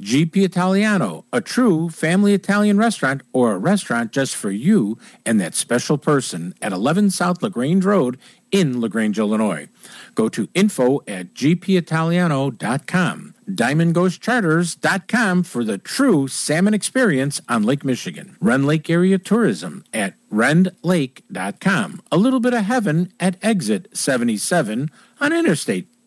GP Italiano, a true family Italian restaurant or a restaurant just for you and that special person at 11 South LaGrange Road in LaGrange, Illinois. Go to info at gpitaliano.com. DiamondGhostCharters.com for the true salmon experience on Lake Michigan. Rend Lake Area Tourism at rendlake.com. A little bit of heaven at exit 77 on Interstate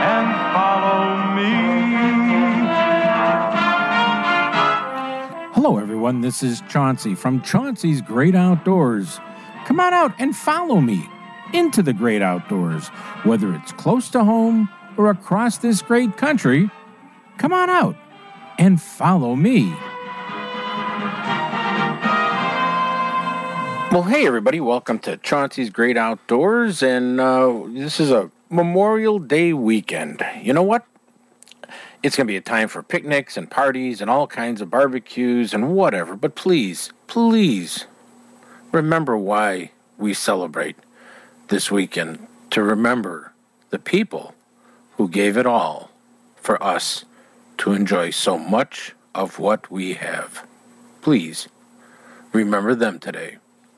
And follow me. Hello, everyone. This is Chauncey from Chauncey's Great Outdoors. Come on out and follow me into the great outdoors, whether it's close to home or across this great country. Come on out and follow me. Well, hey, everybody. Welcome to Chauncey's Great Outdoors. And uh, this is a Memorial Day weekend. You know what? It's going to be a time for picnics and parties and all kinds of barbecues and whatever. But please, please remember why we celebrate this weekend to remember the people who gave it all for us to enjoy so much of what we have. Please remember them today.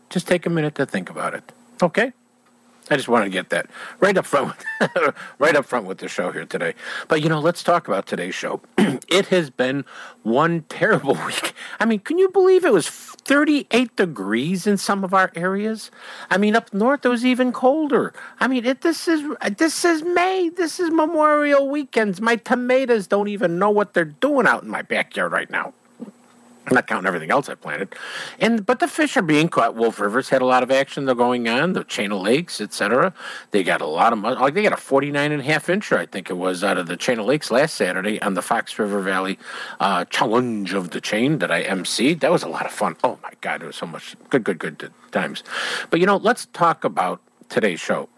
Just take a minute to think about it. Okay? I just wanted to get that right up front, right up front with the show here today. But you know, let's talk about today's show. it has been one terrible week. I mean, can you believe it was 38 degrees in some of our areas? I mean, up north it was even colder. I mean, it, this is this is May. This is Memorial weekends. My tomatoes don't even know what they're doing out in my backyard right now. I'm not counting everything else I planted. And but the fish are being caught. Wolf Rivers had a lot of action they're going on, the chain of lakes, etc. They got a lot of mud. Like they got a 49 and a half incher, I think it was, out of the chain of lakes last Saturday on the Fox River Valley uh, challenge of the chain that I emceed. That was a lot of fun. Oh my God, it was so much good, good, good times. But you know, let's talk about today's show.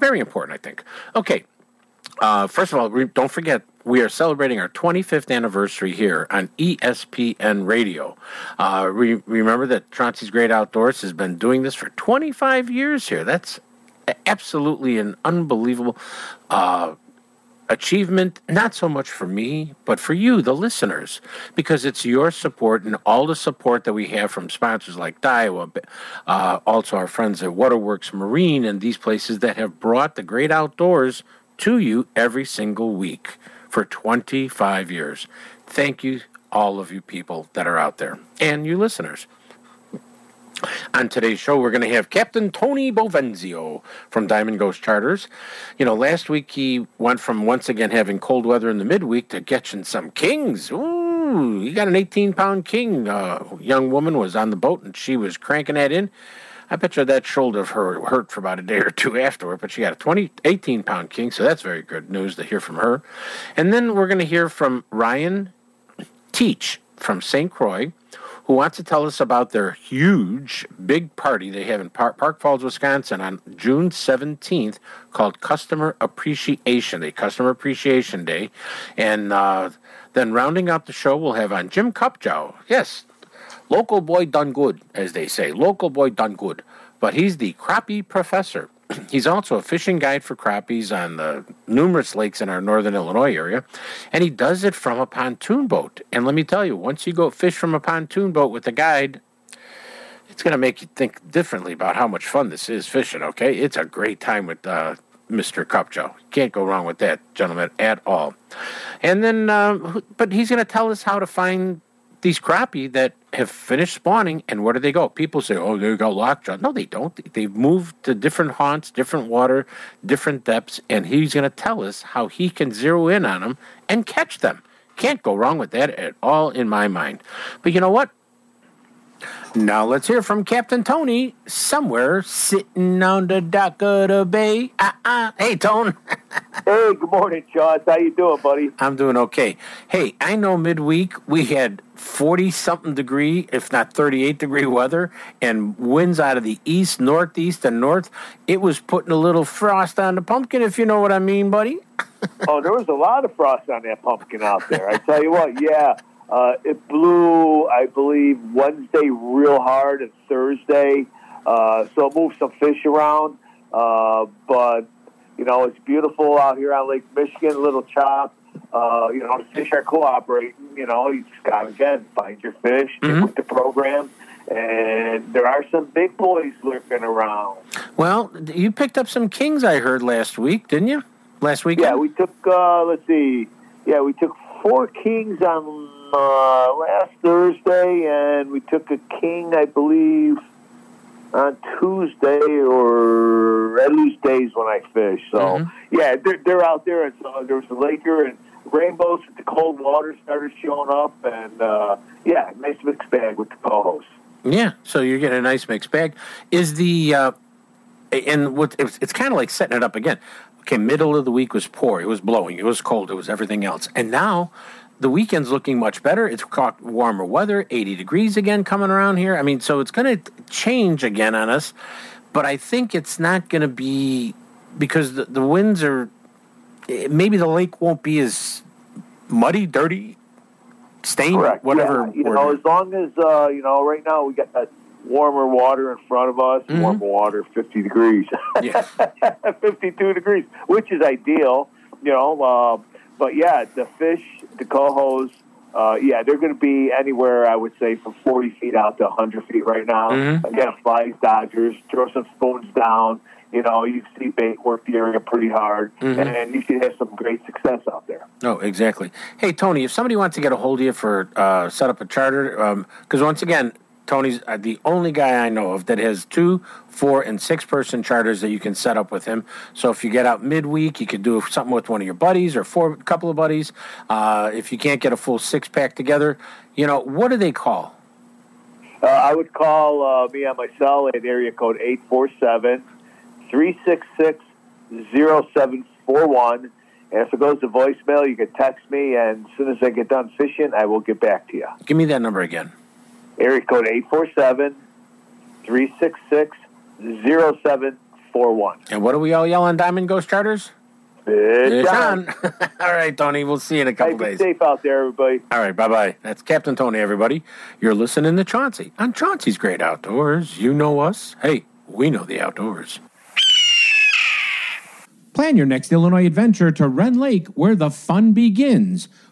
Very important, I think. Okay. Uh, first of all, don't forget we are celebrating our 25th anniversary here on ESPN Radio. Uh, re- remember that Chauncey's Great Outdoors has been doing this for 25 years here. That's absolutely an unbelievable uh, achievement, not so much for me, but for you, the listeners, because it's your support and all the support that we have from sponsors like Daiwa, uh, also our friends at Waterworks Marine and these places that have brought the great outdoors to you every single week for 25 years. Thank you, all of you people that are out there, and you listeners. On today's show, we're going to have Captain Tony Bovenzio from Diamond Ghost Charters. You know, last week he went from once again having cold weather in the midweek to catching some kings. Ooh, he got an 18 pound king. Uh, young woman was on the boat and she was cranking that in. I bet you that shoulder of her hurt for about a day or two afterward, but she got a 20, 18 pound king, so that's very good news to hear from her. And then we're going to hear from Ryan Teach from St. Croix, who wants to tell us about their huge, big party they have in Park, Park Falls, Wisconsin on June 17th called Customer Appreciation Day, Customer Appreciation Day. And uh, then rounding out the show, we'll have on Jim Kopjo. Yes, local boy done good, as they say. Local boy done good. But he's the crappie professor. He's also a fishing guide for crappies on the numerous lakes in our northern Illinois area, and he does it from a pontoon boat. And let me tell you, once you go fish from a pontoon boat with a guide, it's going to make you think differently about how much fun this is fishing. Okay, it's a great time with uh, Mr. Kopjo. Can't go wrong with that, gentlemen, at all. And then, uh, but he's going to tell us how to find these crappie that have finished spawning, and where do they go? People say, "Oh, they got lockjaw." No, they don't. They've moved to different haunts, different water, different depths, and he's going to tell us how he can zero in on them and catch them. Can't go wrong with that at all, in my mind. But you know what? Now let's hear from Captain Tony somewhere sitting on the dock of the bay. Uh-uh. Hey, Tone. Hey, good morning, John. How you doing, buddy? I'm doing okay. Hey, I know midweek we had 40 something degree, if not 38 degree weather, and winds out of the east, northeast, and north. It was putting a little frost on the pumpkin, if you know what I mean, buddy. oh, there was a lot of frost on that pumpkin out there. I tell you what, yeah. Uh, it blew, I believe, Wednesday real hard and Thursday. Uh, so it moved some fish around. Uh, but, you know, it's beautiful out here on Lake Michigan, a little chop. Uh, you know, the fish are cooperating. You know, you just got to, again, find your fish, Mhm. with the program. And there are some big boys lurking around. Well, you picked up some kings, I heard last week, didn't you? Last weekend? Yeah, we took. Uh, let's see. Yeah, we took four kings on uh, last Thursday, and we took a king, I believe, on Tuesday or at least days when I fish. So Mhm. yeah, they're, they're out there. And so there was a laker and rainbows with the cold water started showing up, and uh, yeah, nice mixed bag with the co-host. Yeah, so you're getting a nice mixed bag. Is the uh, and what it's, it's kind of like setting it up again. Okay, middle of the week was poor. It was blowing. It was cold. It was everything else. And now the weekend's looking much better. It's caught warmer weather, 80 degrees again coming around here. I mean, so it's going to change again on us. But I think it's not going to be because the, the winds are eh, maybe the lake won't be as muddy, dirty, stained, Correct. whatever. Yeah, you word. know, as long as uh, you know, right now we got that warmer water in front of us. Mhm. Warmer water, fifty degrees, Yeah. fifty-two degrees, which is ideal. You know, uh, but yeah, the fish, the cohos, uh, yeah, they're going to be anywhere I would say from forty feet out to hundred feet right now. Mhm. Again, flies, dodgers, throw some spoons down. You know, you see bait work the area pretty hard, Mhm. and you should have some great success out there. No, exactly. Hey, Tony, if somebody wants to get a hold of you for uh, set up a charter, because once again, Tony's uh, the only guy I know of that has two, four, and six person charters that you can set up with him. So if you get out midweek, you could do something with one of your buddies or four, couple of buddies. Uh, if you can't get a full six pack together, you know what do they call? Uh, I would call uh, me on my cell at area code 847 366 0741. And if it goes to voicemail, you can text me, and as soon as I get done fishing, I will get back to you. Give me that number again. Area code 847 366 0741. And what do we all yell on Diamond Ghost Charters? Fish on. all right, Tony. We'll see you in a Hey, couple be days. safe out there, everybody. All right, bye bye. That's Captain Tony, everybody. You're listening to Chauncey on Chauncey's Great Outdoors. You know us. Hey, we know the outdoors. Plan your next Illinois adventure to Rend Lake, where the fun begins.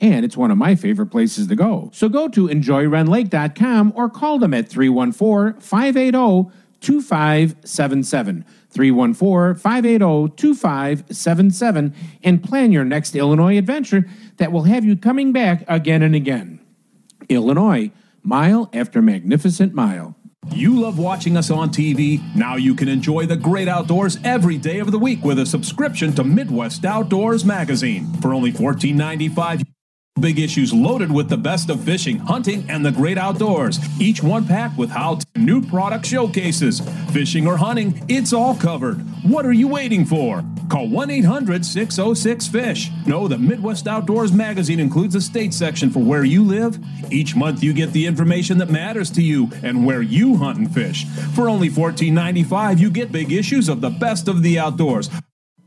and it's one of my favorite places to go. So go to enjoyrendlake.com or call them at 314 580 2577. 314 580 2577 and plan your next Illinois adventure that will have you coming back again and again. Illinois, mile after magnificent mile. You love watching us on TV? Now you can enjoy the great outdoors every day of the week with a subscription to Midwest Outdoors Magazine. For only $14.95, big issues loaded with the best of fishing, hunting, and the great outdoors. Each one packed with how to new product showcases. Fishing or hunting, it's all covered. What are you waiting for? Call 1 800 606 FISH. Know that Midwest Outdoors Magazine includes a state section for where you live. Each month you get the information that matters to you and where you hunt and fish. For only $14.95, you get big issues of the best of the outdoors.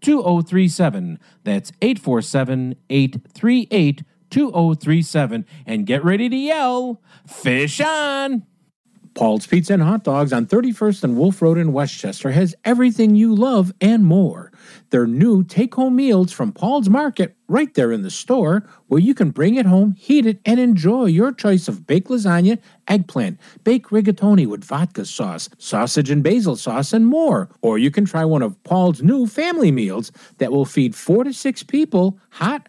2037. That's 847 838 2037. And get ready to yell, Fish on! Paul's Pizza and Hot Dogs on 31st and Wolf Road in Westchester has everything you love and more. Their new take home meals from Paul's Market right there in the store where you can bring it home, heat it, and enjoy your choice of baked lasagna, eggplant, baked rigatoni with vodka sauce, sausage and basil sauce, and more. Or you can try one of Paul's new family meals that will feed four to six people hot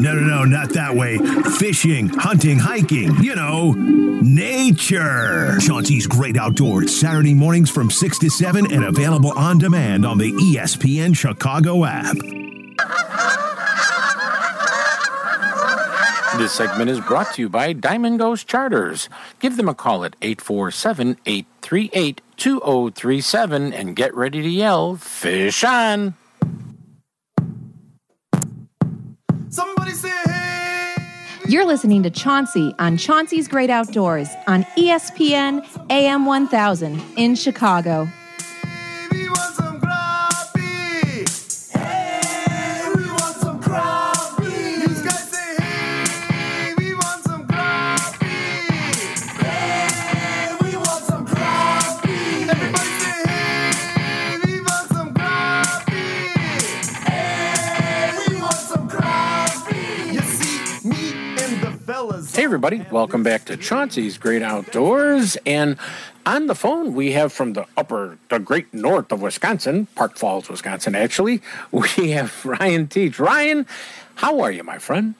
No, no, no, not that way. Fishing, hunting, hiking, you know, nature. Chauncey's Great Outdoors, Saturday mornings from 6 to 7 and available on demand on the ESPN Chicago app. This segment is brought to you by Diamond Ghost Charters. Give them a call at 847 838 2037 and get ready to yell, Fish on! You're listening to Chauncey on Chauncey's Great Outdoors on ESPN AM 1000 in Chicago. Hey, everybody, welcome back to Chauncey's Great Outdoors. And on the phone, we have from the upper, the great north of Wisconsin, Park Falls, Wisconsin, actually, we have Ryan Teach. Ryan, how are you, my friend?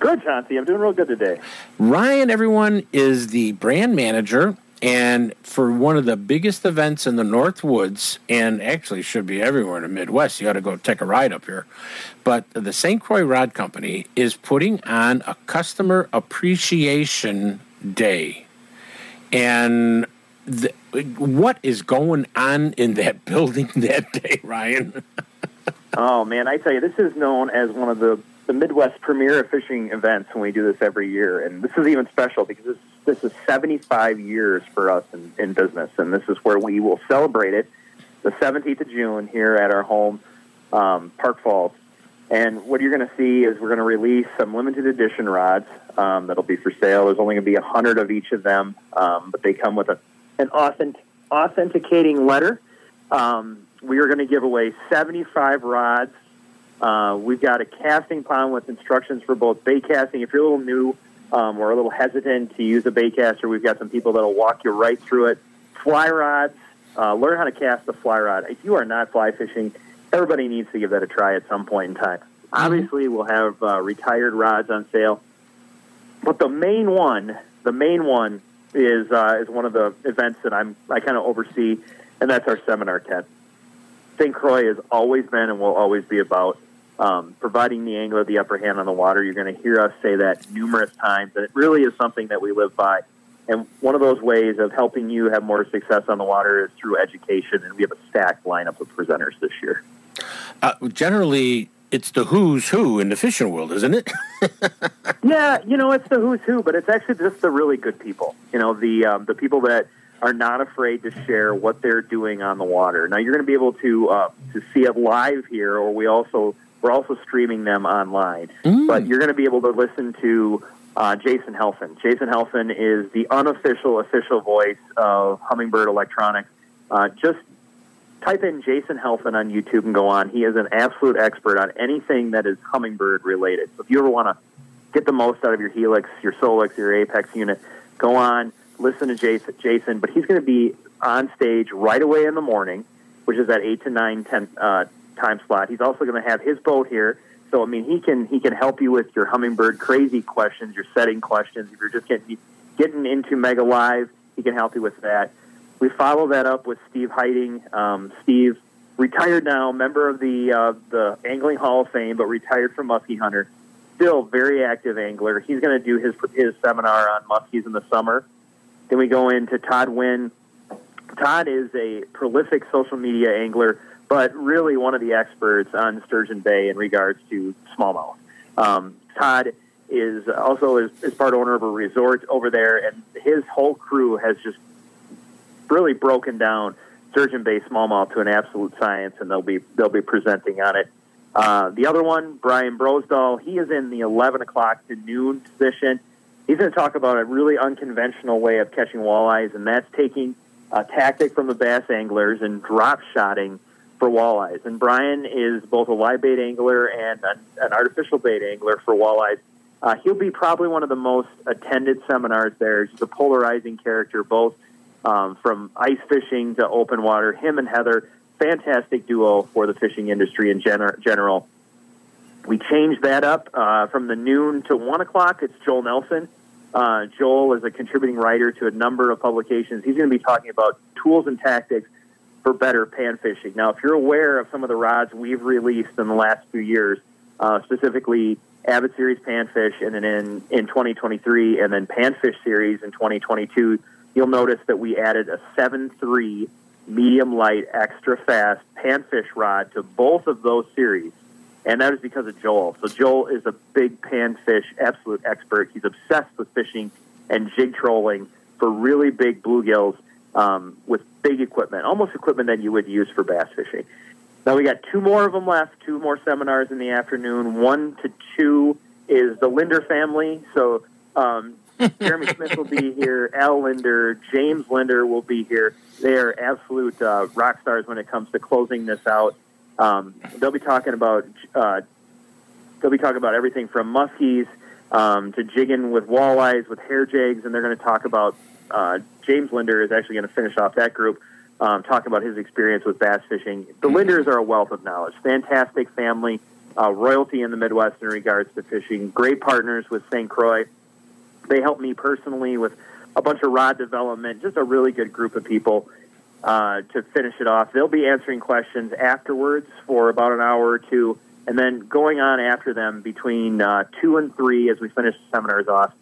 Good, Chauncey. I'm doing real good today. Ryan, everyone, is the brand manager. And for one of the biggest events in the North Woods, and actually should be everywhere in the Midwest, you ought to go take a ride up here. But the St. Croix Rod Company is putting on a customer appreciation day. And the, what is going on in that building that day, Ryan? Oh man, I tell you, this is known as one of the the Midwest premier of fishing events, and we do this every year. And this is even special because this this is 75 years for us in, in business, and this is where we will celebrate it the 17th of June here at our home, um, Park Falls. And what you're going to see is we're going to release some limited edition rods um, that'll be for sale. There's only going to be a hundred of each of them, um, but they come with a, an authentic, authenticating letter. Um, we are going to give away 75 rods. Uh, we've got a casting pond with instructions for both bait casting. If you're a little new um, or a little hesitant to use a bait caster, we've got some people that'll walk you right through it. Fly rods, uh, learn how to cast the fly rod. If you are not fly fishing, everybody needs to give that a try at some point in time. Obviously, we'll have uh, retired rods on sale, but the main one, the main one is uh, is one of the events that I'm I kind of oversee, and that's our seminar tent. St. Croix has always been and will always be about um, providing the angler the upper hand on the water. You're going to hear us say that numerous times, and it really is something that we live by. And one of those ways of helping you have more success on the water is through education, and we have a stacked lineup of presenters this year. Uh, generally, it's the who's who in the fishing world, isn't it? Yeah, you know, it's the who's who, but it's actually just the really good people. You know, the um, the people that are not afraid to share what they're doing on the water. Now, you're going to be able to uh, to see it live here, or we also we're also streaming them online. But you're going to be able to listen to uh, Jason Halfen. Jason Halfen is the unofficial official voice of Humminbird Electronics. Uh, just type in Jason Halfen on YouTube and go on. He is an absolute expert on anything that is Humminbird related. So if you ever want to get the most out of your Helix, your Solix, your Apex unit, go on, listen to Jason. Jason but he's going to be on stage right away in the morning, which is at eight to nine ten uh, time slot. He's also going to have his boat here. So I mean, he can he can help you with your Humminbird crazy questions, your setting questions. If you're just getting getting into Mega Live, he can help you with that. We follow that up with Steve Heiting. Um, Steve, retired now, member of the uh, the Angling Hall of Fame, but retired from Musky Hunter. Still very active angler. He's going to do his his seminar on muskies in the summer. Then we go into Todd Wynn. Todd is a prolific social media angler, but really one of the experts on Sturgeon Bay in regards to smallmouth. Um, Todd is also is, is part owner of a resort over there, and his whole crew has just really broken down Sturgeon Bay smallmouth to an absolute science, and they'll be they'll be presenting on it. Uh, the other one, Brian Brosdahl, he is in the 11 o'clock to noon position. He's going to talk about a really unconventional way of catching walleyes, and that's taking a tactic from the bass anglers and drop shotting for walleyes. And Brian is both a live bait angler and an, an artificial bait angler for walleyes. Uh, he'll be probably one of the most attended seminars there. He's a polarizing character, both um, from ice fishing to open water. Him and Heather, fantastic duo for the fishing industry in gener- general. We changed that up uh, from the noon to one o'clock. It's Joel Nelson. Uh, Joel is a contributing writer to a number of publications. He's going to be talking about tools and tactics for better pan fishing. Now, if you're aware of some of the rods we've released in the last few years, uh, specifically Avid Series Panfish, and then in, in 2023, and then Panfish Series in 2022, you'll notice that we added a 7.3 medium light extra fast panfish rod to both of those series. And that is because of Joel. So Joel is a big panfish absolute expert. He's obsessed with fishing and jig trolling for really big bluegills um, with big equipment, almost equipment that you would use for bass fishing. Now we got two more of them left, two more seminars in the afternoon. One to two is the Lindner family. So um, Jeremy Smith will be here, Al Lindner, James Lindner will be here. They are absolute uh, rock stars when it comes to closing this out. Um, they'll be talking about uh, they'll be talking about everything from muskies um, to jigging with walleyes, with hair jigs, and they're going to talk about. Uh, James Lindner is actually going to finish off that group, um, talking about his experience with bass fishing. The Lindners are a wealth of knowledge. Fantastic family, uh, royalty in the Midwest in regards to fishing. Great partners with St. Croix. They helped me personally with a bunch of rod development. Just a really good group of people uh, to finish it off. They'll be answering questions afterwards for about an hour or two, and then going on after them between uh, two and three as we finish the seminars off.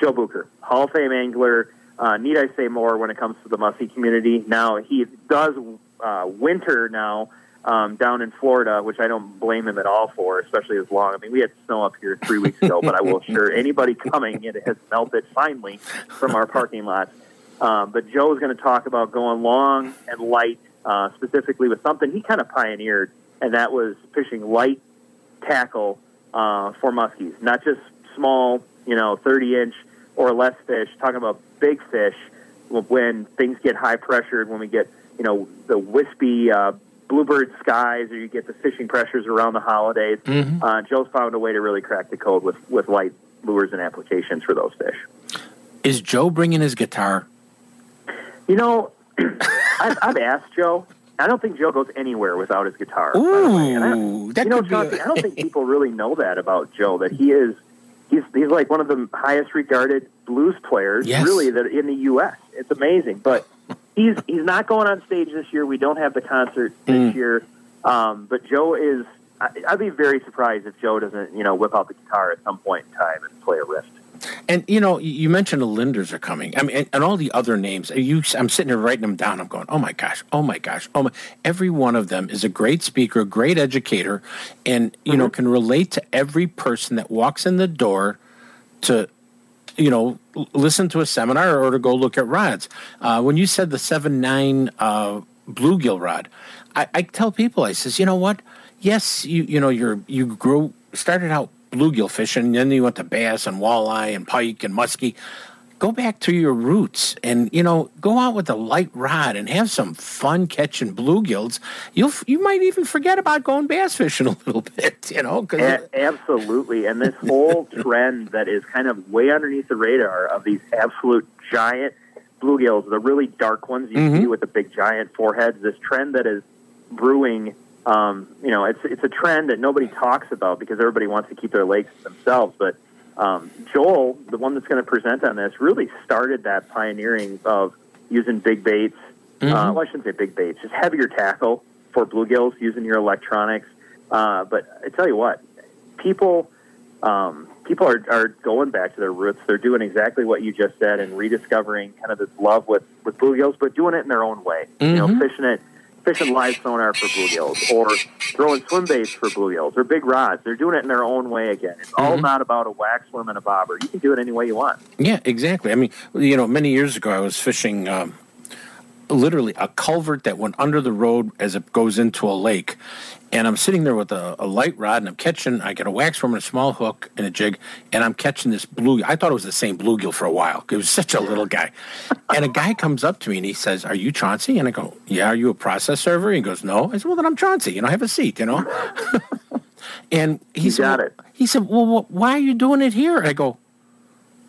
Joe Bucher, Hall of Fame angler. Uh, need I say more when it comes to the muskie community? Now he does uh, winter now um, down in Florida, which I don't blame him at all for, especially as long. I mean, we had snow up here three weeks ago, but I will assure anybody coming, it has melted finally from our parking lots. Um, but Joe is going to talk about going long and light, uh, specifically with something he kind of pioneered, and that was fishing light tackle uh, for muskies, not just small, you know, 30 inch or less fish. Talking about big fish when things get high pressured, when we get, you know, the wispy uh, bluebird skies, or you get the fishing pressures around the holidays. Mhm. Uh, Joe's found a way to really crack the code with with light lures and applications for those fish. Is Joe bringing his guitar? You know, I've, I've asked Joe. I don't think Joe goes anywhere without his guitar. by the way. And I- Ooh, that you know, could be. A, I don't think people really know that about Joe. That he is he's he's like one of the highest regarded blues players, Yes. really, that in the U.S. It's amazing, but he's he's not going on stage this year. We don't have the concert this Mm. year, um, but Joe is. I, I'd be very surprised if Joe doesn't, you know, whip out the guitar at some point in time and play a riff. And you know, you- mentioned the Lindners are coming. I mean, and, and all the other names. You, I'm sitting here writing them down. I'm going, oh my gosh, oh my gosh, oh my. Every one of them is a great speaker, a great educator, and you know can relate to every person that walks in the door to you know listen to a seminar or to go look at rods. Uh, when you said the seven nine uh, bluegill rod, I, I tell people, I says, you know what? Yes, you you know you're you grew started out bluegill fishing, and then you went to bass and walleye and pike and muskie. go back to your roots and you know go out with a light rod and have some fun catching bluegills. You'll you might even forget about going bass fishing a little bit. You know, A- absolutely. And this whole trend that is kind of way underneath the radar of these absolute giant bluegills, the really dark ones you Mhm. see with the big giant foreheads, this trend that is brewing. Um, you know, it's it's a trend that nobody talks about because everybody wants to keep their lakes to themselves. But um, Joel, the one that's going to present on this, really started that pioneering of using big baits. Uh, Mhm. well, I shouldn't say big baits, just heavier tackle for bluegills using your electronics. Uh, but I tell you what, people um, people are, are going back to their roots. They're doing exactly what you just said and rediscovering kind of this love with, with bluegills, but doing it in their own way. You know, Mhm. fishing it, fishing live sonar for bluegills, or throwing swim baits for bluegills, or big rods. They're doing it in their own way again. It's all Mhm. not about a wax worm and a bobber. You can do it any way you want. Yeah, exactly. I mean, you know, many years ago, I was fishing um, literally a culvert that went under the road as it goes into a lake. And I'm sitting there with a, a light rod and I'm catching, I got a wax worm and a small hook and a jig, and I'm catching this blue. I thought it was the same bluegill for a while. It was such a little guy. And a guy comes up to me and he says, Are you Chauncey? And I go, Yeah, are you a process server? He goes, No. I said, Well, then I'm Chauncey. You know, have a seat, you know? and he You said, got "Well-" it. He said, Well, wh- why are you doing it here? I go,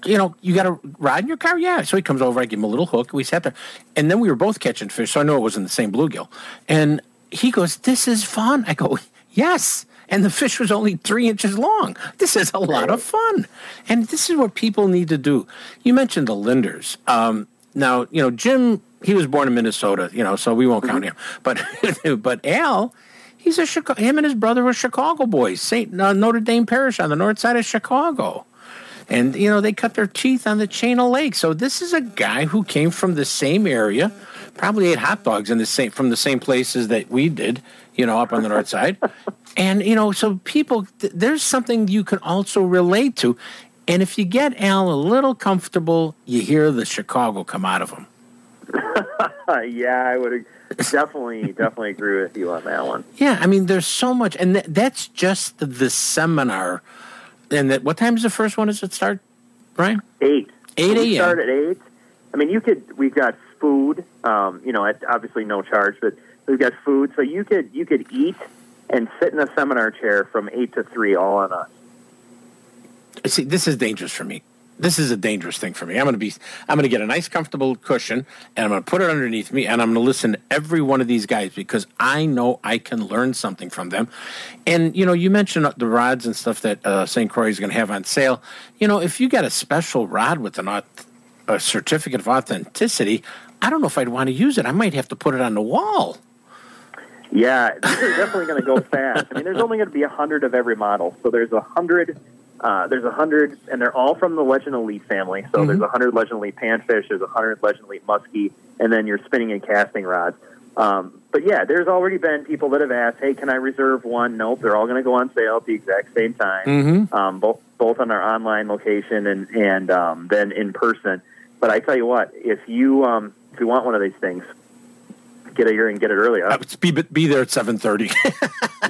you know, you got a rod in your car? Yeah. So he comes over, I give him a little hook. We sat there. And then we were both catching fish. So I know it wasn't the same bluegill. And he goes, This is fun. I go, Yes. And the fish was only three inches long. This is a lot of fun. And this is what people need to do. You mentioned the Lindners. Um, now, you know, Jim, he was born in Minnesota, you know, so we won't count him. But but Al, he's a Chicago, him and his brother were Chicago boys, St. Uh, Notre Dame Parish on the north side of Chicago and you know they cut their teeth on the chain of lakes. So this is a guy who came from the same area, probably ate hot dogs in the same from the same places that we did, you know, up on the north side. And you know, so people, th- there's something you can also relate to. And if you get Al a little comfortable, you hear the Chicago come out of him. yeah, I would definitely, definitely agree with you on that one. Yeah, I mean, there's so much, and th- that's just the, the seminar. And that, what time is the first one? Does it start, Brian? Eight. Eight a.m. start at eight. I mean, you could. We've got food. Um, you know, at obviously no charge, but we've got food, so you could you could eat and sit in a seminar chair from eight to three, all on us. see this is dangerous for me this is a dangerous thing for me i'm going to be i'm going to get a nice comfortable cushion and i'm going to put it underneath me and i'm going to listen to every one of these guys because i know i can learn something from them and you know you mentioned the rods and stuff that uh, st croix is going to have on sale you know if you got a special rod with an auth- a certificate of authenticity i don't know if i'd want to use it i might have to put it on the wall Yeah, these are definitely going to go fast. I mean, there's only going to be a hundred of every model, so there's a hundred. Uh, there's a hundred, and they're all from the Legend Elite family. So there's a hundred Legend Elite panfish, there's a hundred Legend Elite muskie, and then your spinning and casting rods. Um, but yeah, there's already been people that have asked, "Hey, can I reserve one?" Nope, they're all going to go on sale at the exact same time, Mhm. um, both both on our online location and and um, then in person. But I tell you what, if you um, if you want one of these things, get it here and get it early. Be, be there at 7.30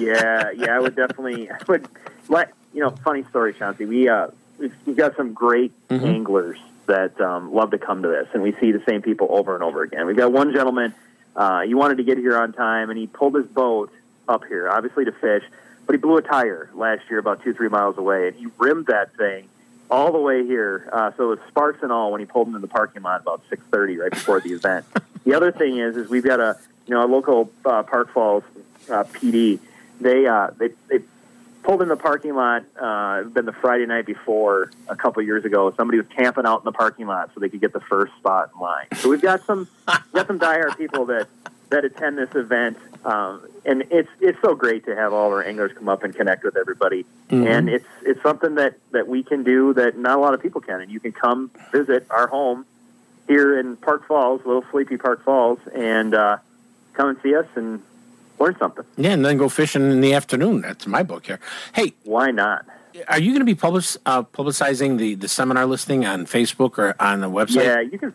yeah, yeah, I would definitely I would let you know. Funny story, Chauncey. We uh, we've, we've got some great Mhm. anglers that um, love to come to this, and we see the same people over and over again. We've got one gentleman. Uh, he wanted to get here on time, and he pulled his boat up here, obviously to fish, but he blew a tire last year about two, three miles away, and he rimmed that thing all the way here. Uh, so it was sparks and all when he pulled into the parking lot about six thirty, right before the event. the other thing is, is we've got a you know a local uh, Park Falls uh, PD. They uh, they they pulled in the parking lot. Uh, been the Friday night before a couple years ago. Somebody was camping out in the parking lot so they could get the first spot in line. So we've got some we've got some diehard people that that attend this event. Um, and it's it's so great to have all our anglers come up and connect with everybody, Mhm. and it's it's something that that we can do that not a lot of people can. And you can come visit our home here in Park Falls, Little Sleepy Park Falls, and uh, come and see us and learn something. yeah and then go fishing in the afternoon that's my book here hey Why not? Are you going to be public, uh, publicizing the, the seminar listing on Facebook or on the website? Yeah, you can.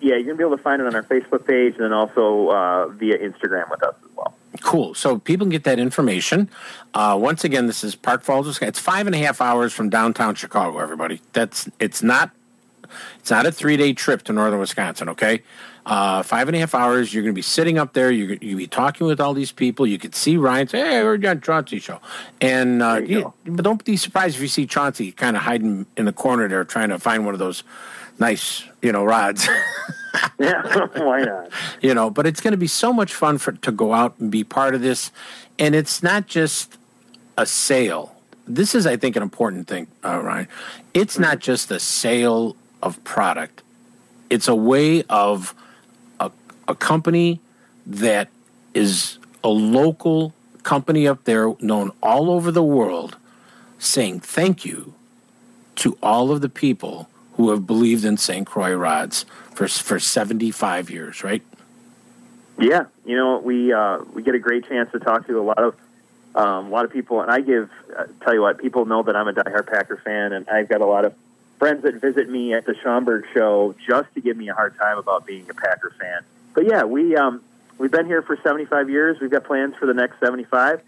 Yeah, you're gonna be able to find it on our Facebook page and then also uh, via Instagram with us as well. Cool. So people can get that information. Uh, once again, this is Park Falls. Wisconsin. It's five and a half hours from downtown Chicago. Everybody, that's it's not It's not a three day trip to northern Wisconsin, okay? Uh, five and a half hours. You're going to be sitting up there. You're, you'll be talking with all these people. You could see Ryan say, "Hey, we're on Chauncey show," and uh, you you- but don't be surprised if you see Chauncey kind of hiding in the corner there, trying to find one of those nice, you know, rods. Yeah, why not? you know but it's going to be so much fun for to go out and be part of this and it's not just a sale this is i think an important thing uh, ryan it's not just a sale of product it's a way of a, company that is a local company up there known all over the world saying thank you to all of the people who have believed in St. Croix rods for for 75 years, right? Yeah, you know we uh, we get a great chance to talk to a lot of um, a lot of people, and I give uh, tell you what people know that I'm a diehard Packer fan, and I've got a lot of friends that visit me at the Schaumburg show just to give me a hard time about being a Packer fan. But yeah, we um, we've been here for 75 years. We've got plans for the next 75,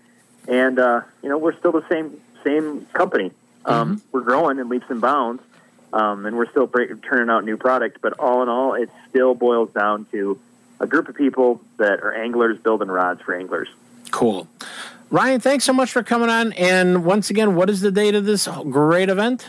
and uh, you know we're still the same same company. Um, We're growing in leaps and bounds, um, and we're still break, turning out new product. But all in all, it still boils down to a group of people that are anglers building rods for anglers. Cool. Ryan, thanks so much for coming on. And once again, what is the date of this great event?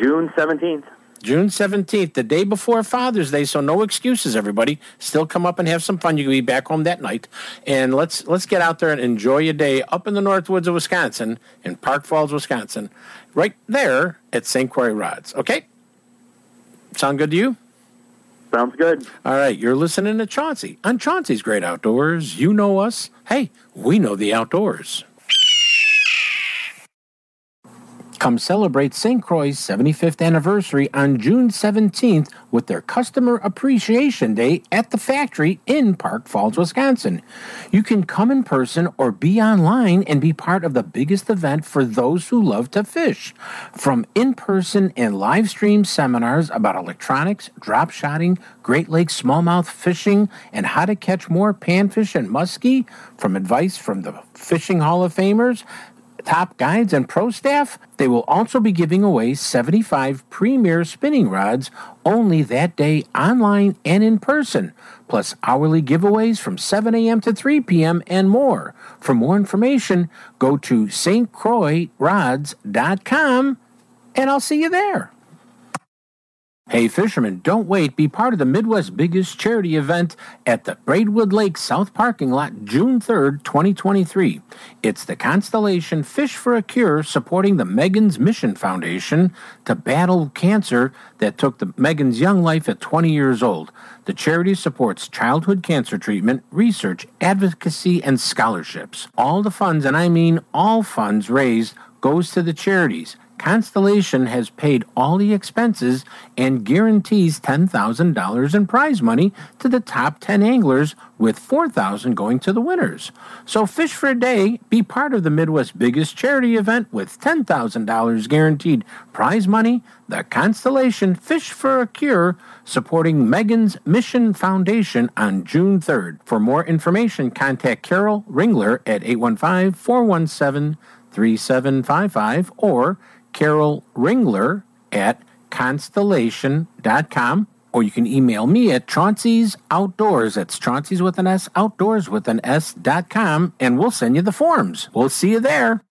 June 17th. June 17th, the day before Father's Day, so no excuses, everybody. Still come up and have some fun. You can be back home that night. And let's let's get out there and enjoy your day up in the north woods of Wisconsin, in Park Falls, Wisconsin, right there at St. Croix Rods. Okay? Sound good to you? Sounds good. All right, you're listening to Chauncey on Chauncey's Great Outdoors. You know us. Hey, we know the outdoors. Come celebrate St. Croix's 75th anniversary on June 17th with their Customer Appreciation Day at the factory in Park Falls, Wisconsin. You can come in person or be online and be part of the biggest event for those who love to fish. From in person and live stream seminars about electronics, drop shotting, Great Lakes smallmouth fishing, and how to catch more panfish and muskie, from advice from the Fishing Hall of Famers, top guides and pro staff, they will also be giving away 75 premier spinning rods only that day online and in person, plus hourly giveaways from 7 a.m. to 3 p.m. and more. For more information, go to stcroixrods.com and I'll see you there. Hey, fishermen, don't wait. Be part of the Midwest's biggest charity event at the Braidwood Lake South Parking Lot June 3rd, 2023. It's the Constellation Fish for a Cure supporting the Megan's Mission Foundation to battle cancer that took the Megan's young life at 20 years old. The charity supports childhood cancer treatment, research, advocacy, and scholarships. All the funds, and I mean all funds raised, goes to the charities. Constellation has paid all the expenses and guarantees $10,000 in prize money to the top 10 anglers with 4,000 going to the winners. So fish for a day, be part of the Midwest's biggest charity event with $10,000 guaranteed prize money, the Constellation Fish for a Cure supporting Megan's Mission Foundation on June 3rd. For more information, contact Carol Ringler at 815 417 3755 or Carol Ringler at constellation.com or you can email me at Chauncey's Outdoors. That's Chauncey's with an S, outdoors with an S dot com, and we'll send you the forms. We'll see you there.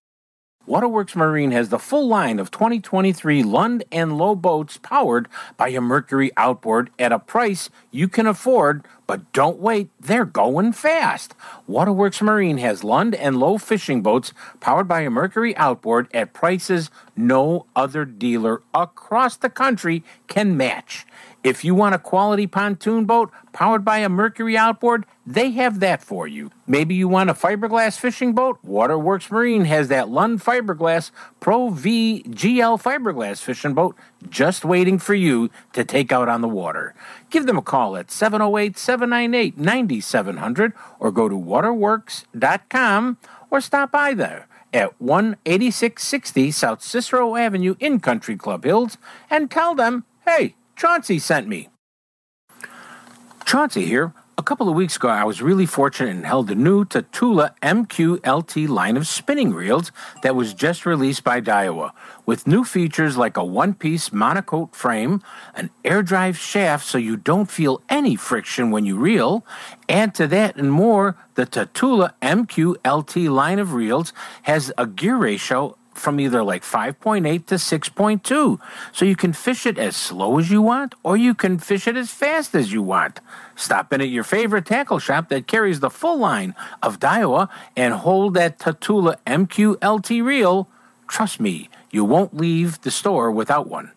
Waterworks Marine has the full line of 2023 Lund and Lowe boats powered by a Mercury outboard at a price you can afford, but don't wait, they're going fast. Waterworks Marine has Lund and Lowe fishing boats powered by a Mercury outboard at prices no other dealer across the country can match. If you want a quality pontoon boat powered by a Mercury outboard, they have that for you. Maybe you want a fiberglass fishing boat? Waterworks Marine has that Lund Fiberglass Pro V GL fiberglass fishing boat just waiting for you to take out on the water. Give them a call at 708 798 9700 or go to waterworks.com or stop by there at 18660 South Cicero Avenue in Country Club Hills and tell them, hey, Chauncey sent me. Chauncey here. A couple of weeks ago, I was really fortunate and held the new Tatula MQLT line of spinning reels that was just released by Daiwa, with new features like a one piece monocoque frame, an air drive shaft so you don't feel any friction when you reel. Add to that and more, the Tatula MQLT line of reels has a gear ratio from either like 5.8 to 6.2. So you can fish it as slow as you want, or you can fish it as fast as you want. Stop in at your favorite tackle shop that carries the full line of Daiwa and hold that Tatula MQLT reel. Trust me, you won't leave the store without one.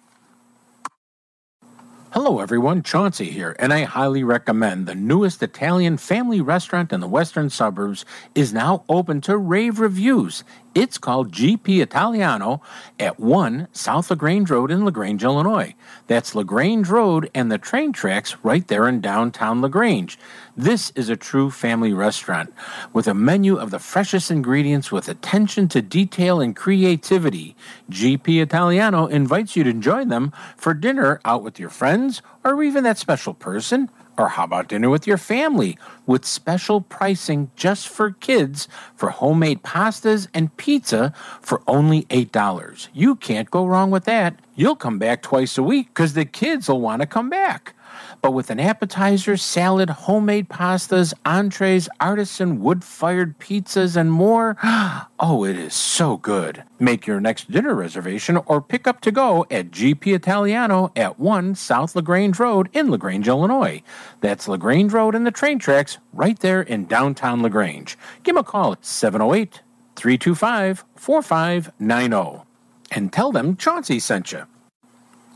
Hello, everyone. Chauncey here, and I highly recommend the newest Italian family restaurant in the western suburbs is now open to rave reviews. It's called GP Italiano at 1 South LaGrange Road in LaGrange, Illinois. That's LaGrange Road and the train tracks right there in downtown LaGrange. This is a true family restaurant with a menu of the freshest ingredients with attention to detail and creativity. GP Italiano invites you to join them for dinner out with your friends or even that special person. Or how about dinner with your family with special pricing just for kids for homemade pastas and pizza for only $8? You can't go wrong with that. You'll come back twice a week because the kids will want to come back but with an appetizer, salad, homemade pastas, entrees, artisan wood fired pizzas, and more. Oh, it is so good. Make your next dinner reservation or pick up to go at GP Italiano at 1 South LaGrange Road in LaGrange, Illinois. That's LaGrange Road and the train tracks right there in downtown LaGrange. Give them a call at 708 325 4590 and tell them Chauncey sent you.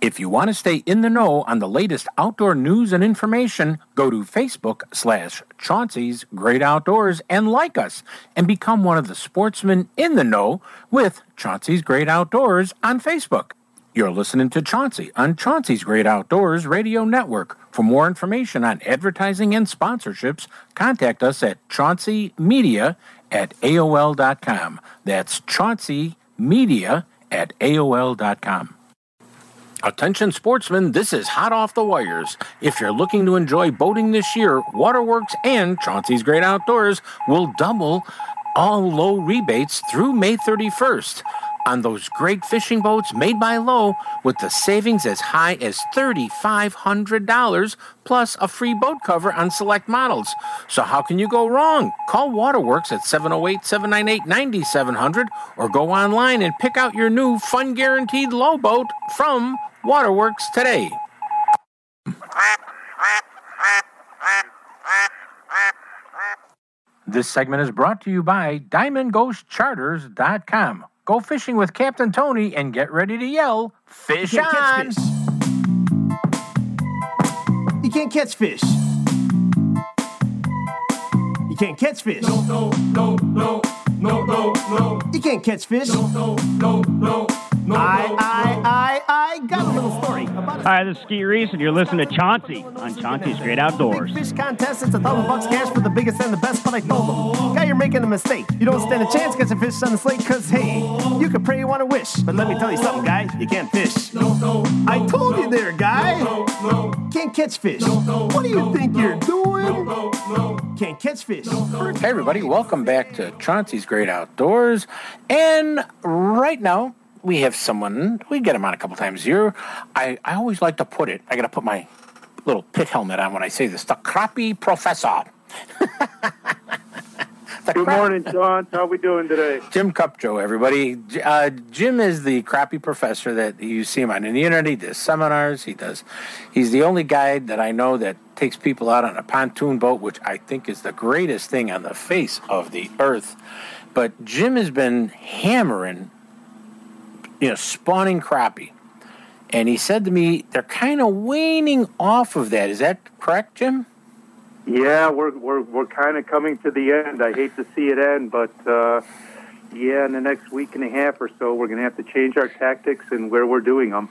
If you want to stay in the know on the latest outdoor news and information, go to Facebook slash Chauncey's Great Outdoors and like us and become one of the sportsmen in the know with Chauncey's Great Outdoors on Facebook. You're listening to Chauncey on Chauncey's Great Outdoors Radio Network. For more information on advertising and sponsorships, contact us at chaunceymedia at AOL.com. That's Chauncey Media at AOL.com. Attention sportsmen, this is hot off the wires. If you're looking to enjoy boating this year, Waterworks and Chauncey's Great Outdoors will double all Lowe rebates through May 31st on those great fishing boats made by Lowe with the savings as high as $3,500 plus a free boat cover on select models. So how can you go wrong? Call Waterworks at 708-798-9700 or go online and pick out your new fun guaranteed Lowe boat from Waterworks today. This segment is brought to you by DiamondGhostCharters.com. Go fishing with Captain Tony and get ready to yell, Fish You can't on! catch fish. You can't catch fish. You can't catch fish. No, no, no, no, no, no, no. You can't catch fish. No, no, no, no, no. I, I, I, I got a little story about a Hi, this is Ski Reese, and you're listening to Chauncey on Chauncey's Great Outdoors. Big fish contest. It's a thousand bucks cash for the biggest and the best. But I told them, guy, you're making a mistake. You don't stand a chance catching fish on the slate. Cause hey, you can pray you want to wish, but let me tell you something, guy. You can't fish. I told you there, guy. Can't catch fish. What do you think you're doing? Can't catch fish. Hey, everybody, welcome back to Chauncey's Great Outdoors. And right now, we have someone, we get him on a couple times a year. I, I always like to put it, I got to put my little pit helmet on when I say this the crappy professor. Good morning, John. How we doing today? Jim Kopjo, everybody. Uh, Jim is the crappy professor that you see him on in the internet. He does seminars. He does. He's the only guide that I know that takes people out on a pontoon boat, which I think is the greatest thing on the face of the earth. But Jim has been hammering, you know, spawning crappie, and he said to me, they're kind of waning off of that. Is that correct, Jim? Yeah, we're we're we're kind of coming to the end. I hate to see it end, but uh, yeah, in the next week and a half or so, we're going to have to change our tactics and where we're doing them.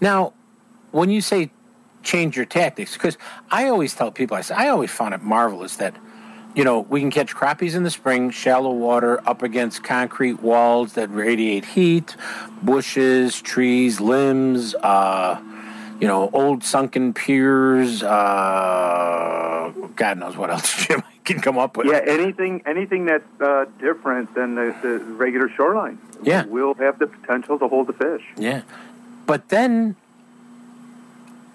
Now, when you say change your tactics, because I always tell people, I say, I always found it marvelous that, you know, we can catch crappies in the spring, shallow water, up against concrete walls that radiate heat, bushes, trees, limbs, uh, you know, old sunken piers. Uh, God knows what else Jim can come up with. Yeah, anything anything that's uh, different than the, the regular shoreline. Yeah. will have the potential to hold the fish. Yeah. But then,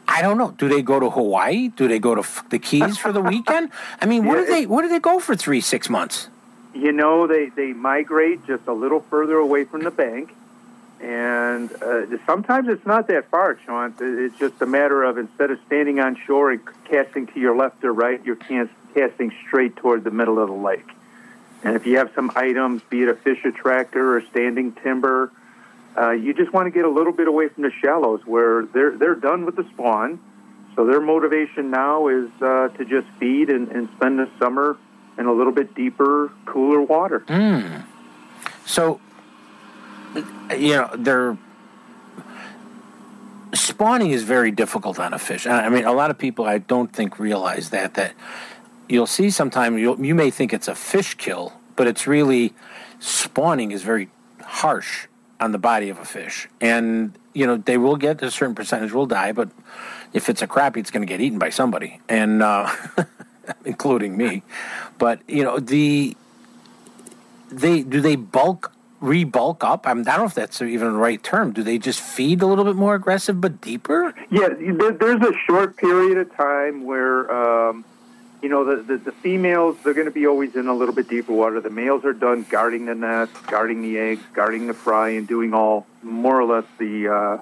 I don't know. Do they go to Hawaii? Do they go to f- the Keys for the weekend? I mean, where do they where do they go for three six months? You know, they, they migrate just a little further away from the bank. And uh, sometimes it's not that far, Sean. It's just a matter of instead of standing on shore and casting to your left or right, you're cas- casting straight toward the middle of the lake. And if you have some items, be it a fish attractor or standing timber, uh, you just want to get a little bit away from the shallows where they're they're done with the spawn. So their motivation now is uh, to just feed and, and spend the summer in a little bit deeper, cooler water. Mm. So, you know, they're spawning is very difficult on a fish. I mean, a lot of people I don't think realize that that you'll see sometimes you may think it's a fish kill, but it's really spawning is very harsh on the body of a fish, and you know they will get a certain percentage will die, but if it's a crappie, it's going to get eaten by somebody, and uh, including me. But you know the they do they bulk re-bulk up? I, mean, I don't know if that's even the right term. Do they just feed a little bit more aggressive but deeper? Yeah, there, there's a short period of time where, um, you know, the, the, the females, they're going to be always in a little bit deeper water. The males are done guarding the nest, guarding the eggs, guarding the fry, and doing all more or less the, uh,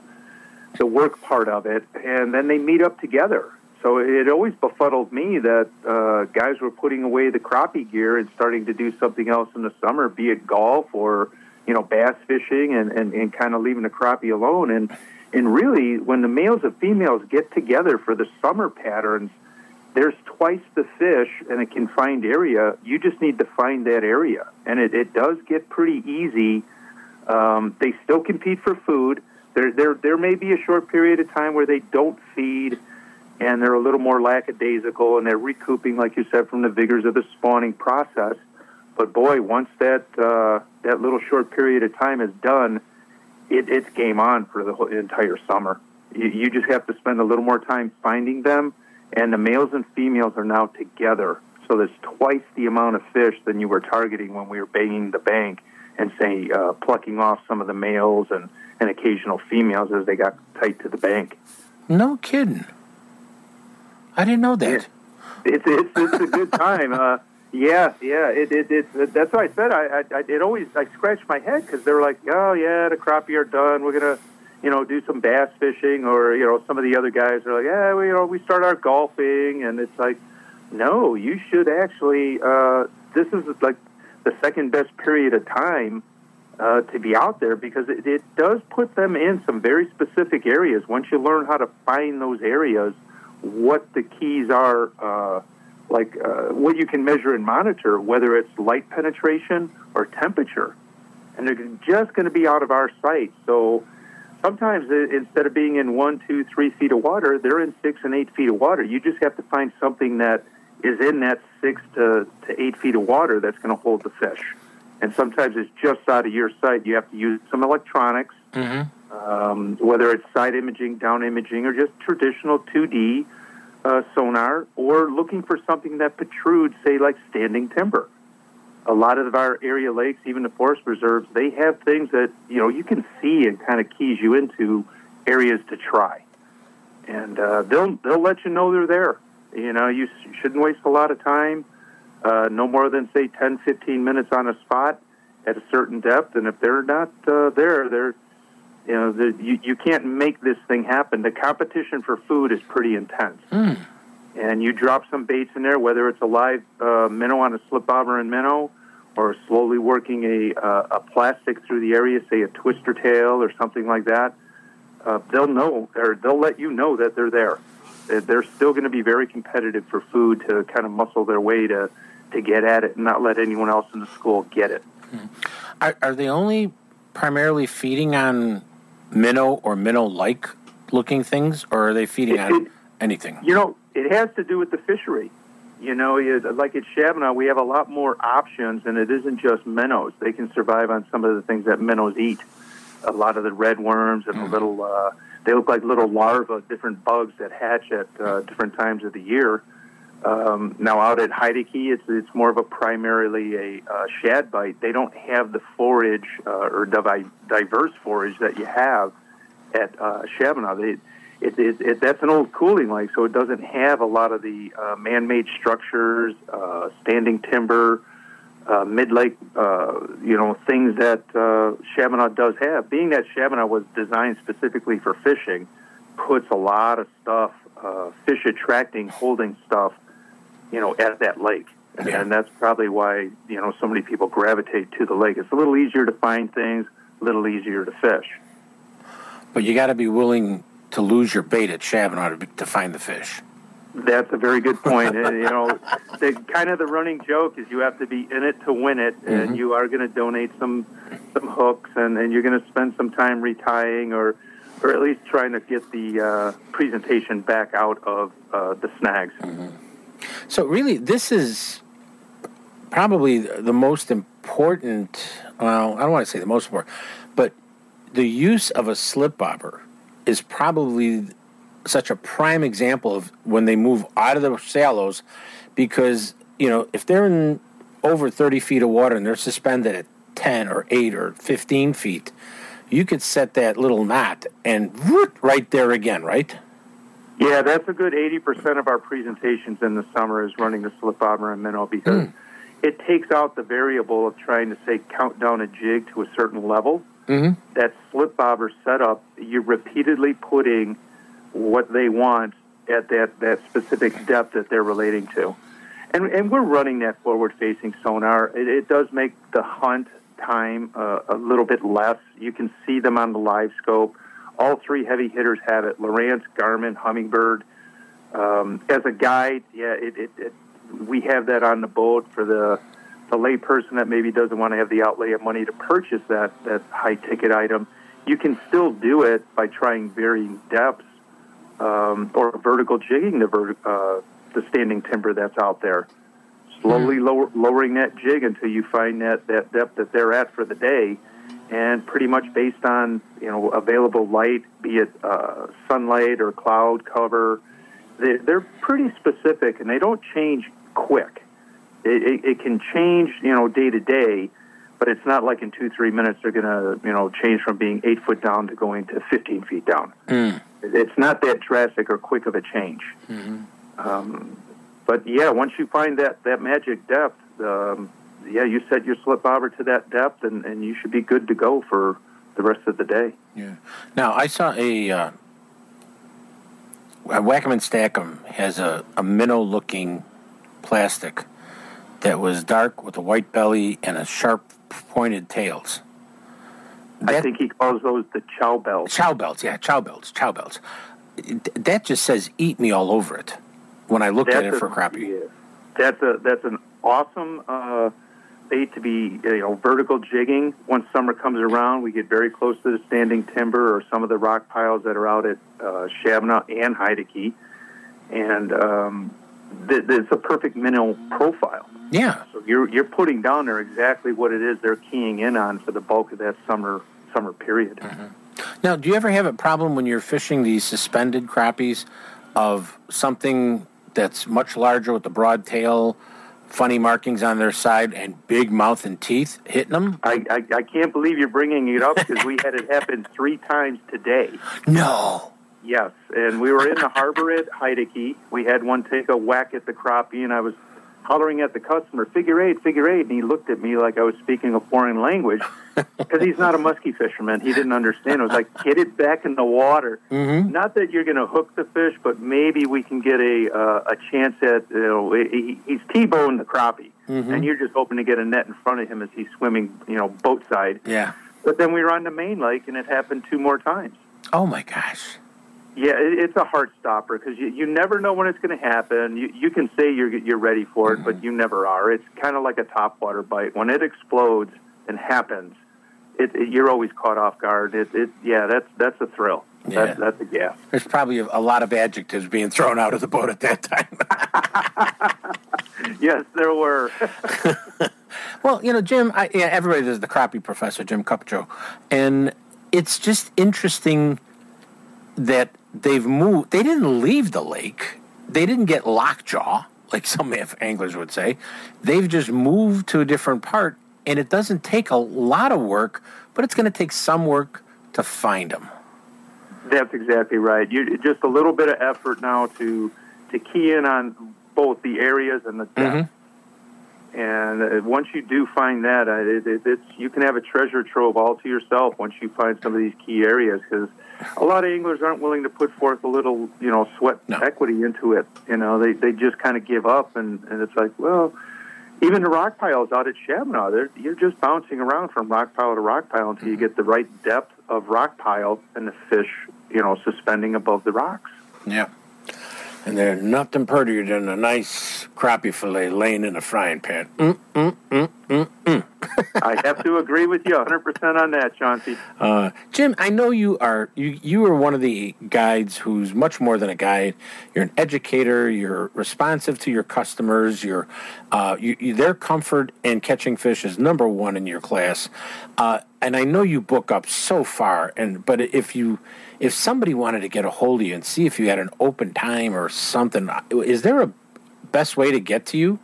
the work part of it. And then they meet up together. So it always befuddled me that uh, guys were putting away the crappie gear and starting to do something else in the summer, be it golf or you know bass fishing, and, and, and kind of leaving the crappie alone. And and really, when the males and females get together for the summer patterns, there's twice the fish in a confined area. You just need to find that area, and it, it does get pretty easy. Um, they still compete for food. There, there, there may be a short period of time where they don't feed and they're a little more lackadaisical and they're recouping, like you said, from the vigors of the spawning process. But boy, once that uh, that little short period of time is done, it, it's game on for the whole entire summer. You, you just have to spend a little more time finding them, and the males and females are now together. So there's twice the amount of fish than you were targeting when we were banging the bank and say uh, plucking off some of the males and, and occasional females as they got tight to the bank. No kidding. I didn't know that. It's it's, it's a good time. Uh, yeah, yeah. It, it, it, that's what I said. I, I, I it always I scratched my head because they were like, oh yeah, the crappie are done. We're gonna, you know, do some bass fishing, or you know, some of the other guys are like, yeah, we, you know, we start our golfing, and it's like, no, you should actually. Uh, this is like the second best period of time uh, to be out there because it, it does put them in some very specific areas. Once you learn how to find those areas, what the keys are, uh, like uh, what you can measure and monitor, whether it's light penetration or temperature, and they're just going to be out of our sight. So sometimes instead of being in one, two, three feet of water, they're in six and eight feet of water. You just have to find something that is in that six to, to eight feet of water that's going to hold the fish. And sometimes it's just out of your sight. You have to use some electronics, Mm-hmm. um, whether it's side imaging, down imaging, or just traditional 2D uh, sonar, or looking for something that protrudes, say, like standing timber. A lot of our area lakes, even the forest reserves, they have things that you know you can see and kind of keys you into areas to try, and uh, they'll they'll let you know they're there. You know, you, shouldn't waste a lot of time. Uh, no more than say 10, 15 minutes on a spot at a certain depth, and if they're not uh, there, they're you know the, you you can't make this thing happen. The competition for food is pretty intense, and you drop some baits in there, whether it's a live uh, minnow on a slip bobber and minnow, or slowly working a uh, a plastic through the area, say a twister tail or something like that. Uh, they'll know, or they'll let you know that they're there. They're- still going to be very competitive for food to kind of muscle their way to to get at it and not let anyone else in the school get it. Are, are they only primarily feeding on minnow or minnow-like looking things, or are they feeding on anything? You know, it has to do with the fishery. You know, like at Shabbona, we have a lot more options, and it isn't just minnows. They can survive on some of the things that minnows eat. A lot of the red worms and the little uh, they look like little larvae, different bugs that hatch at uh, different times of the year. Um, now out at Heidecke, it's it's more of a primarily a uh, shad bite. They don't have the forage uh, or divi- diverse forage that you have at uh, Shabbona. They, it, it, it, that's an old cooling lake, so it doesn't have a lot of the uh, man-made structures, uh, standing timber, uh, mid-lake, uh, you know, things that uh, Shabbona does have. Being that Shabbona was designed specifically for fishing, puts a lot of stuff, uh, fish attracting, holding stuff, you know, at that lake. And, and that's probably why, you know, so many people gravitate to the lake. It's a little easier to find things, a little easier to fish. But you got to be willing to lose your bait at Shabbona to, to find the fish. That's a very good point. and, you know, the kind of the running joke is you have to be in it to win it, and you are going to donate some some hooks, and, and you're going to spend some time retying or or at least trying to get the uh, presentation back out of uh, the snags. So really, this is probably the most important. Well, I don't want to say the most important, but the use of a slip bobber is probably such a prime example of when they move out of the shallows, because you know if they're in over thirty feet of water and they're suspended at ten or eight or fifteen feet, you could set that little knot and whoop, right there again, right? Yeah, that's a good 80% of our presentations in the summer is running the slip bobber and minnow because hmm. it takes out the variable of trying to say count down a jig to a certain level. Mm-hmm. That slip bobber setup, you're repeatedly putting what they want at that, that specific depth that they're relating to. And, and we're running that forward facing sonar. It, it does make the hunt time uh, a little bit less. You can see them on the live scope. All three heavy hitters have it Lowrance, Garmin, Humminbird. Um, as a guide, yeah, it, it, it, we have that on the boat for the the layperson that maybe doesn't want to have the outlay of money to purchase that, that high ticket item. You can still do it by trying varying depths um, or vertical jigging the, vert- uh, the standing timber that's out there. Slowly lower, lowering that jig until you find that, that depth that they're at for the day, and pretty much based on you know available light, be it uh, sunlight or cloud cover, they, they're pretty specific and they don't change quick. It, it, it can change you know day to day, but it's not like in two three minutes they're going to you know change from being eight foot down to going to 15 feet down. It's not that drastic or quick of a change. Um, but yeah, once you find that, that magic depth, um, yeah, you set your slip bobber to that depth, and, and you should be good to go for the rest of the day. Yeah. Now I saw a, uh, Wackerman Stackham has a, a minnow-looking plastic that was dark with a white belly and a sharp pointed tails. I think he calls those the chow bells. Chow belts, yeah, chow belts, chow belts. That just says "eat me" all over it. When I looked at That's it for a- crappie, yeah. That's a that's an awesome uh, bait to be you know vertical jigging. Once summer comes around, we get very close to the standing timber or some of the rock piles that are out at uh, Shabbona and Heidecke, and um, th- it's a perfect minnow profile. Yeah. So you're you're putting down there exactly what it is they're keying in on for the bulk of that summer summer period. Mm-hmm. Now, do you ever have a problem when you're fishing these suspended crappies of something that's much larger with the broad tail, funny markings on their side, and big mouth and teeth hitting them? I, I, I can't believe you're bringing it up because we had it happen three times today. No. Yes, and we were in the harbor at Heidecke. We had one take a whack at the crappie, and I was hollering at the customer, figure eight, figure eight, and he looked at me like I was speaking a foreign language because he's not a muskie fisherman. He didn't understand. I was like, get it back in the water. Mm-hmm. Not that you're going to hook the fish, but maybe we can get a uh, a chance at you know he, he's t-boned the crappie, Mhm. and you're just hoping to get a net in front of him as he's swimming, you know, boat side. Yeah. But then we were on the main lake, and it happened two more times. Oh my gosh. Yeah, it, it's a heart stopper because you, you never know when it's going to happen. You, you can say you're you're ready for it, but mm-hmm. you never are. It's kind of like a topwater bite. When it explodes and happens, it, it, you're always caught off guard. It, it yeah, that's that's a thrill. Yeah. That's that's a gas. There's probably a, a lot of adjectives being thrown out of the boat at that time. yes, there were. well, you know, Jim, I, yeah, everybody does the crappie professor, Jim Kopjo, and it's just interesting that they've moved. They didn't leave the lake. They didn't get lockjaw, like some anglers would say. They've just moved to a different part, and it doesn't take a lot of work, but it's going to take some work to find them. That's exactly right. You just a little bit of effort now to to key in on both the areas and the depth. And uh, once you do find that, uh, it, it, it's you can have a treasure trove all to yourself once you find some of these key areas because a lot of anglers aren't willing to put forth a little you know sweat equity into it. You know, they they just kind of give up, and and it's like, well, even the rock piles out at they're, you're just bouncing around from rock pile to rock pile until you mm-hmm. get the right depth of rock pile and the fish, you know, suspending above the rocks. Yeah. And they're nothing prettier than a nice crappie fillet laying in a frying pan. Mm, mm, mm, mm, mm. I have to agree with you 100% on that, Chauncey. Uh, Jim, I know you are you you are one of the guides who's much more than a guide. You're an educator. You're responsive to your customers. You're uh, you, you, their comfort in catching fish is number one in your class. Uh, and I know you book up so far. And but if you if somebody wanted to get a hold of you and see if you had an open time or something, is there a best way to get to you?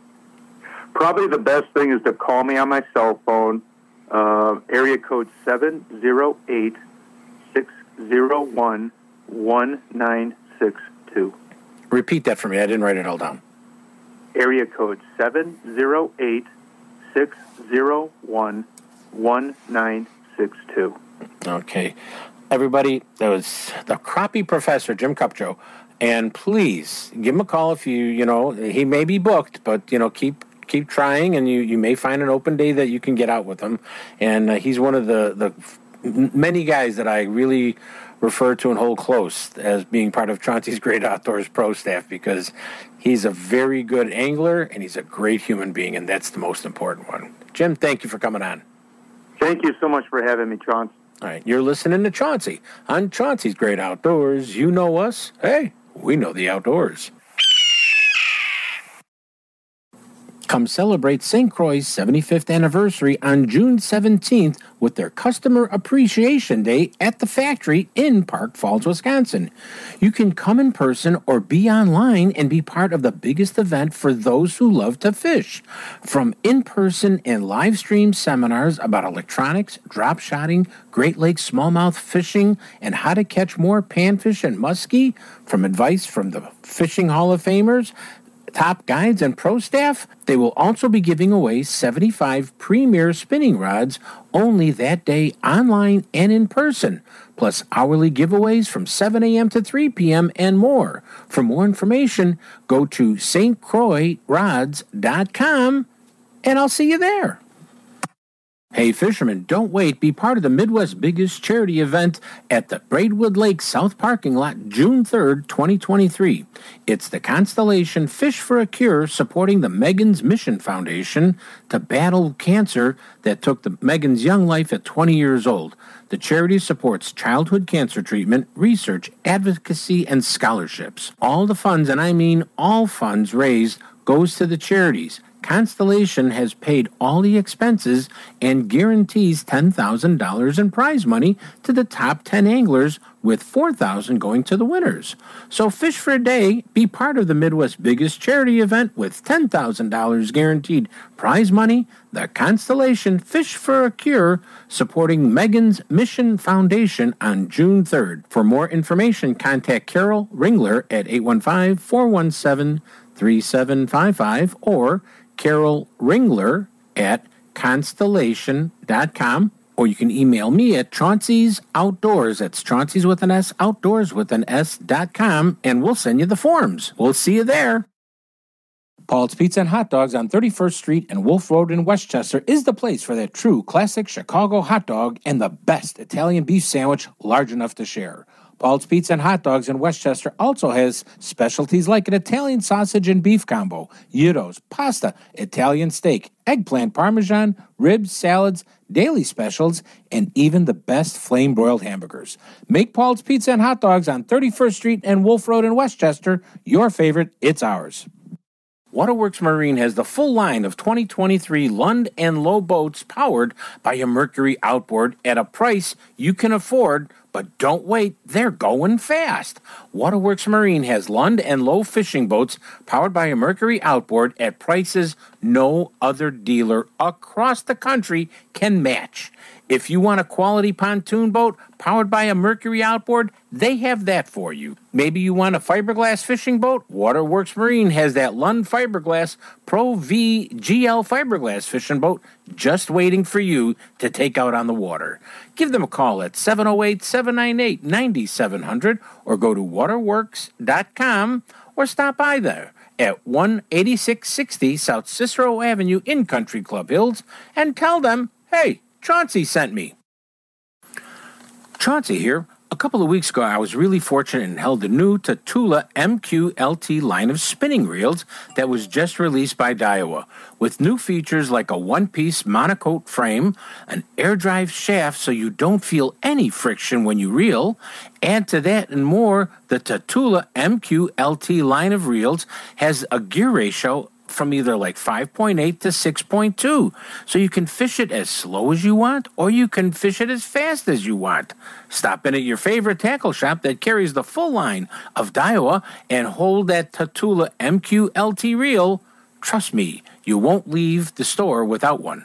Probably the best thing is to call me on my cell phone, uh, area code 708 601 1962. Repeat that for me. I didn't write it all down. Area code 708 601 1962. Okay. Everybody, that was the crappie professor, Jim Kopjo. And please give him a call if you, you know, he may be booked, but, you know, keep keep trying and you, you may find an open day that you can get out with him. And uh, he's one of the, the many guys that I really refer to and hold close as being part of Chauncey's Great Outdoors Pro staff because he's a very good angler and he's a great human being, and that's the most important one. Jim, thank you for coming on. Thank you so much for having me, Chauncey. All right, you're listening to Chauncey on Chauncey's Great Outdoors. You know us. Hey, we know the outdoors. Come celebrate St. Croix's 75th anniversary on June 17th with their Customer Appreciation Day at the factory in Park Falls, Wisconsin. You can come in person or be online and be part of the biggest event for those who love to fish. From in person and live stream seminars about electronics, drop shotting, Great Lakes smallmouth fishing, and how to catch more panfish and muskie, from advice from the Fishing Hall of Famers, top guides and pro staff, they will also be giving away 75 premier spinning rods only that day online and in person, plus hourly giveaways from 7 a.m. to 3 p.m. and more. For more information, go to stcroixrods.com and I'll see you there. Hey, fishermen, don't wait. Be part of the Midwest's biggest charity event at the Braidwood Lake South Parking Lot June 3rd, 2023. It's the Constellation Fish for a Cure supporting the Megan's Mission Foundation to battle cancer that took the Megan's young life at 20 years old. The charity supports childhood cancer treatment, research, advocacy, and scholarships. All the funds, and I mean all funds raised, goes to the charities. Constellation has paid all the expenses and guarantees $10,000 in prize money to the top 10 anglers with 4,000 going to the winners. So fish for a day, be part of the Midwest's biggest charity event with $10,000 guaranteed prize money, the Constellation Fish for a Cure supporting Megan's Mission Foundation on June 3rd. For more information, contact Carol Ringler at 815-417 3755 or Carol Ringler at constellation.com or you can email me at Chauncey's Outdoors. That's Chauncey's with an S, outdoors with an S dot com, and we'll send you the forms. We'll see you there. Paul's Pizza and Hot Dogs on 31st Street and Wolf Road in Westchester is the place for that true classic Chicago hot dog and the best Italian beef sandwich large enough to share. Paul's Pizza and Hot Dogs in Westchester also has specialties like an Italian sausage and beef combo, gyros, pasta, Italian steak, eggplant parmesan, ribs, salads, daily specials, and even the best flame broiled hamburgers. Make Paul's Pizza and Hot Dogs on 31st Street and Wolf Road in Westchester your favorite. It's ours. Waterworks Marine has the full line of 2023 Lund and Lowe boats powered by a Mercury outboard at a price you can afford But don't wait, they're going fast. Waterworks Marine has Lund and Lowe fishing boats powered by a Mercury outboard at prices no other dealer across the country can match. If you want a quality pontoon boat powered by a Mercury outboard, they have that for you. Maybe you want a fiberglass fishing boat? Waterworks Marine has that Lund Fiberglass Pro V GL fiberglass fishing boat just waiting for you to take out on the water. Give them a call at 708 798 9700 or go to waterworks.com or stop by there at 18660 South Cicero Avenue in Country Club Hills and tell them, hey, Chauncey sent me. Chauncey here. A couple of weeks ago, I was really fortunate and held the new Tatula MQLT line of spinning reels that was just released by Daiwa, with new features like a one piece monocoque frame, an air drive shaft so you don't feel any friction when you reel. Add to that and more, the Tatula MQLT line of reels has a gear ratio from either like 5.8 to 6.2. So you can fish it as slow as you want or you can fish it as fast as you want. Stop in at your favorite tackle shop that carries the full line of Daiwa and hold that Tatula MQLT reel. Trust me, you won't leave the store without one.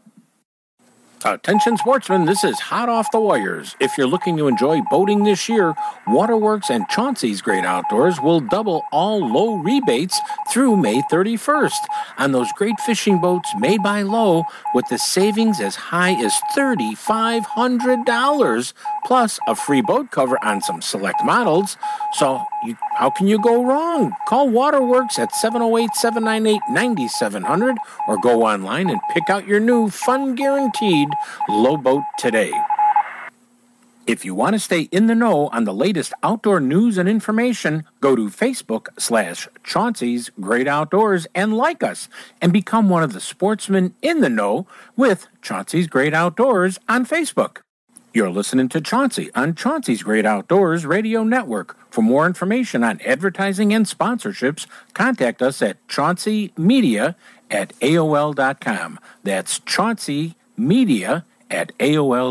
Uh, Attention sportsmen, this is hot off the wires. If you're looking to enjoy boating this year, Waterworks and Chauncey's Great Outdoors will double all Lowe rebates through May 31st on those great fishing boats made by Lowe with the savings as high as $3,500 plus a free boat cover on some select models. So, you, how can you go wrong? Call Waterworks at 708 798 9700 or go online and pick out your new fun guaranteed Lowe boat today. If you want to stay in the know on the latest outdoor news and information, go to Facebook slash Chauncey's Great Outdoors and like us and become one of the sportsmen in the know with Chauncey's Great Outdoors on Facebook. You're listening to Chauncey on Chauncey's Great Outdoors Radio Network. For more information on advertising and sponsorships, contact us at chaunceymedia at AOL.com. That's Chauncey Media at AOL.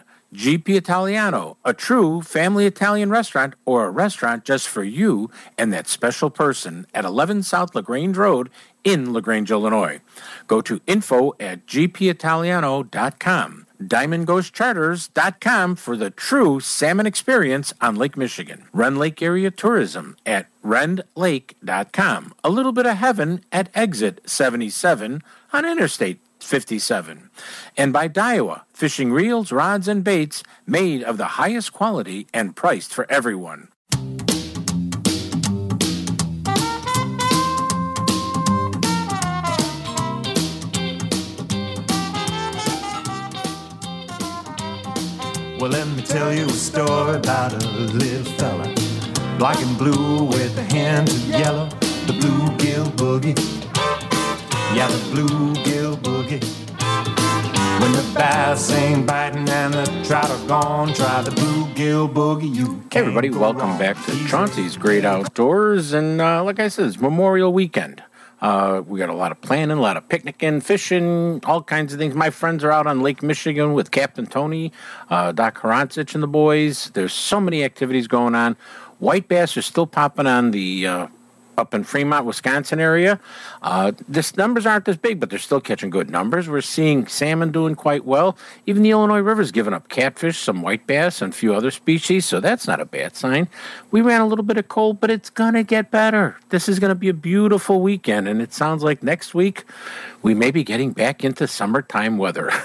GP Italiano, a true family Italian restaurant or a restaurant just for you and that special person at 11 South LaGrange Road in LaGrange, Illinois. Go to info at gpitaliano.com. DiamondGhostCharters.com for the true salmon experience on Lake Michigan. Rend Lake Area Tourism at rendlake.com. A little bit of heaven at exit 77 on Interstate 57. And by Daiwa, fishing reels, rods, and baits made of the highest quality and priced for everyone. Well, let me tell you a story about a little fella. Black and blue with the hands of yellow. The bluegill boogie. Yeah, the bluegill boogie. When the bass ain't biting and the trout are gone, try the bluegill boogie. You Hey, everybody, welcome back to Chauncey's Great Outdoors. And uh, like I said, it's Memorial Weekend. Uh, we got a lot of planning, a lot of picnicking, fishing, all kinds of things. My friends are out on Lake Michigan with Captain Tony, uh, Doc Harancic, and the boys. There's so many activities going on. White bass are still popping on the uh, up in Fremont, Wisconsin area. Uh, this numbers aren't as big, but they're still catching good numbers. We're seeing salmon doing quite well. Even the Illinois River's giving up catfish, some white bass, and a few other species, so that's not a bad sign. We ran a little bit of cold, but it's gonna get better. This is gonna be a beautiful weekend, and it sounds like next week we may be getting back into summertime weather.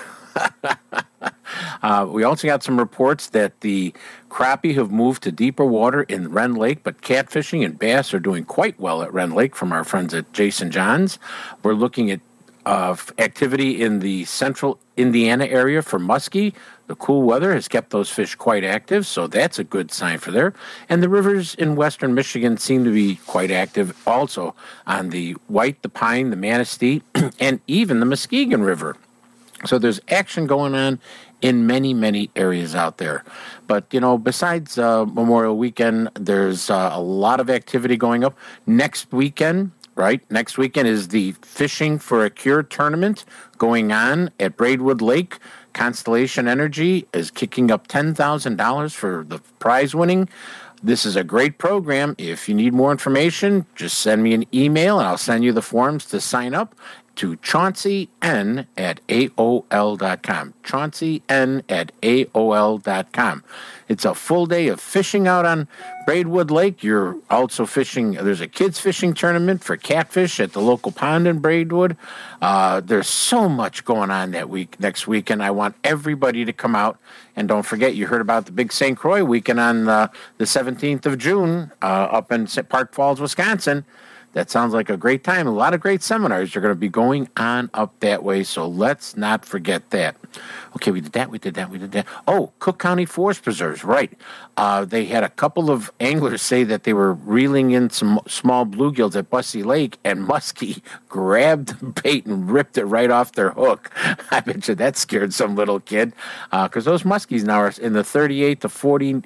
Uh, we also got some reports that the crappie have moved to deeper water in Rend Lake, but catfishing and bass are doing quite well at Rend Lake from our friends at Jason Johns. We're looking at uh, activity in the central Indiana area for muskie. The cool weather has kept those fish quite active, so that's a good sign for there. And the rivers in western Michigan seem to be quite active also on the White, the Pine, the Manistee, and even the Muskegon River. So there's action going on in many, many areas out there. But, you know, besides uh, Memorial Weekend, there's uh, a lot of activity going up. Next weekend, right? Next weekend is the Fishing for a Cure tournament going on at Braidwood Lake. Constellation Energy is kicking up $10,000 for the prize winning. This is a great program. If you need more information, just send me an email and I'll send you the forms to sign up to Chauncey N at AOL.com. N at AOL.com. It's a full day of fishing out on Braidwood Lake. You're also fishing, there's a kids' fishing tournament for catfish at the local pond in Braidwood. Uh, there's so much going on that week, next weekend. I want everybody to come out. And don't forget, you heard about the big St. Croix weekend on uh, the 17th of June uh, up in Park Falls, Wisconsin. That sounds like a great time. A lot of great seminars are going to be going on up that way, so let's not forget that. Okay, we did that, we did that, we did that. Oh, Cook County Forest Preserves, right. Uh, they had a couple of anglers say that they were reeling in some small bluegills at Busse Lake, and Muskie grabbed the bait and ripped it right off their hook. I bet you that scared some little kid, because those muskies now are in the 38 to 40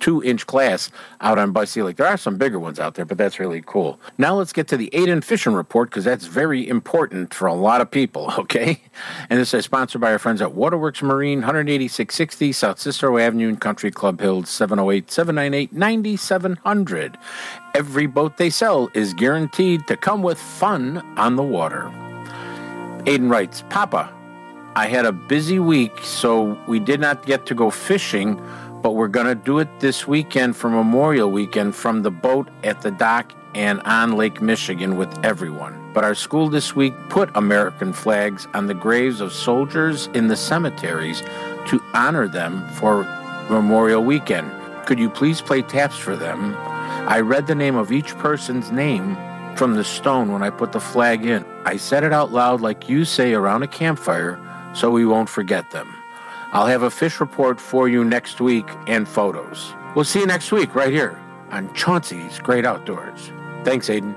two inch class out on Lake. There are some bigger ones out there, but that's really cool. Now let's get to the Aiden Fishing Report because that's very important for a lot of people, okay? And this is sponsored by our friends at Waterworks Marine, 18660 South Cicero Avenue in Country Club Hills, 708 798 9700. Every boat they sell is guaranteed to come with fun on the water. Aiden writes, Papa, I had a busy week, so we did not get to go fishing but we're going to do it this weekend for Memorial Weekend from the boat at the dock and on Lake Michigan with everyone. But our school this week put American flags on the graves of soldiers in the cemeteries to honor them for Memorial Weekend. Could you please play taps for them? I read the name of each person's name from the stone when I put the flag in. I said it out loud like you say around a campfire so we won't forget them. I'll have a fish report for you next week and photos. We'll see you next week right here on Chauncey's Great Outdoors. Thanks, Aiden.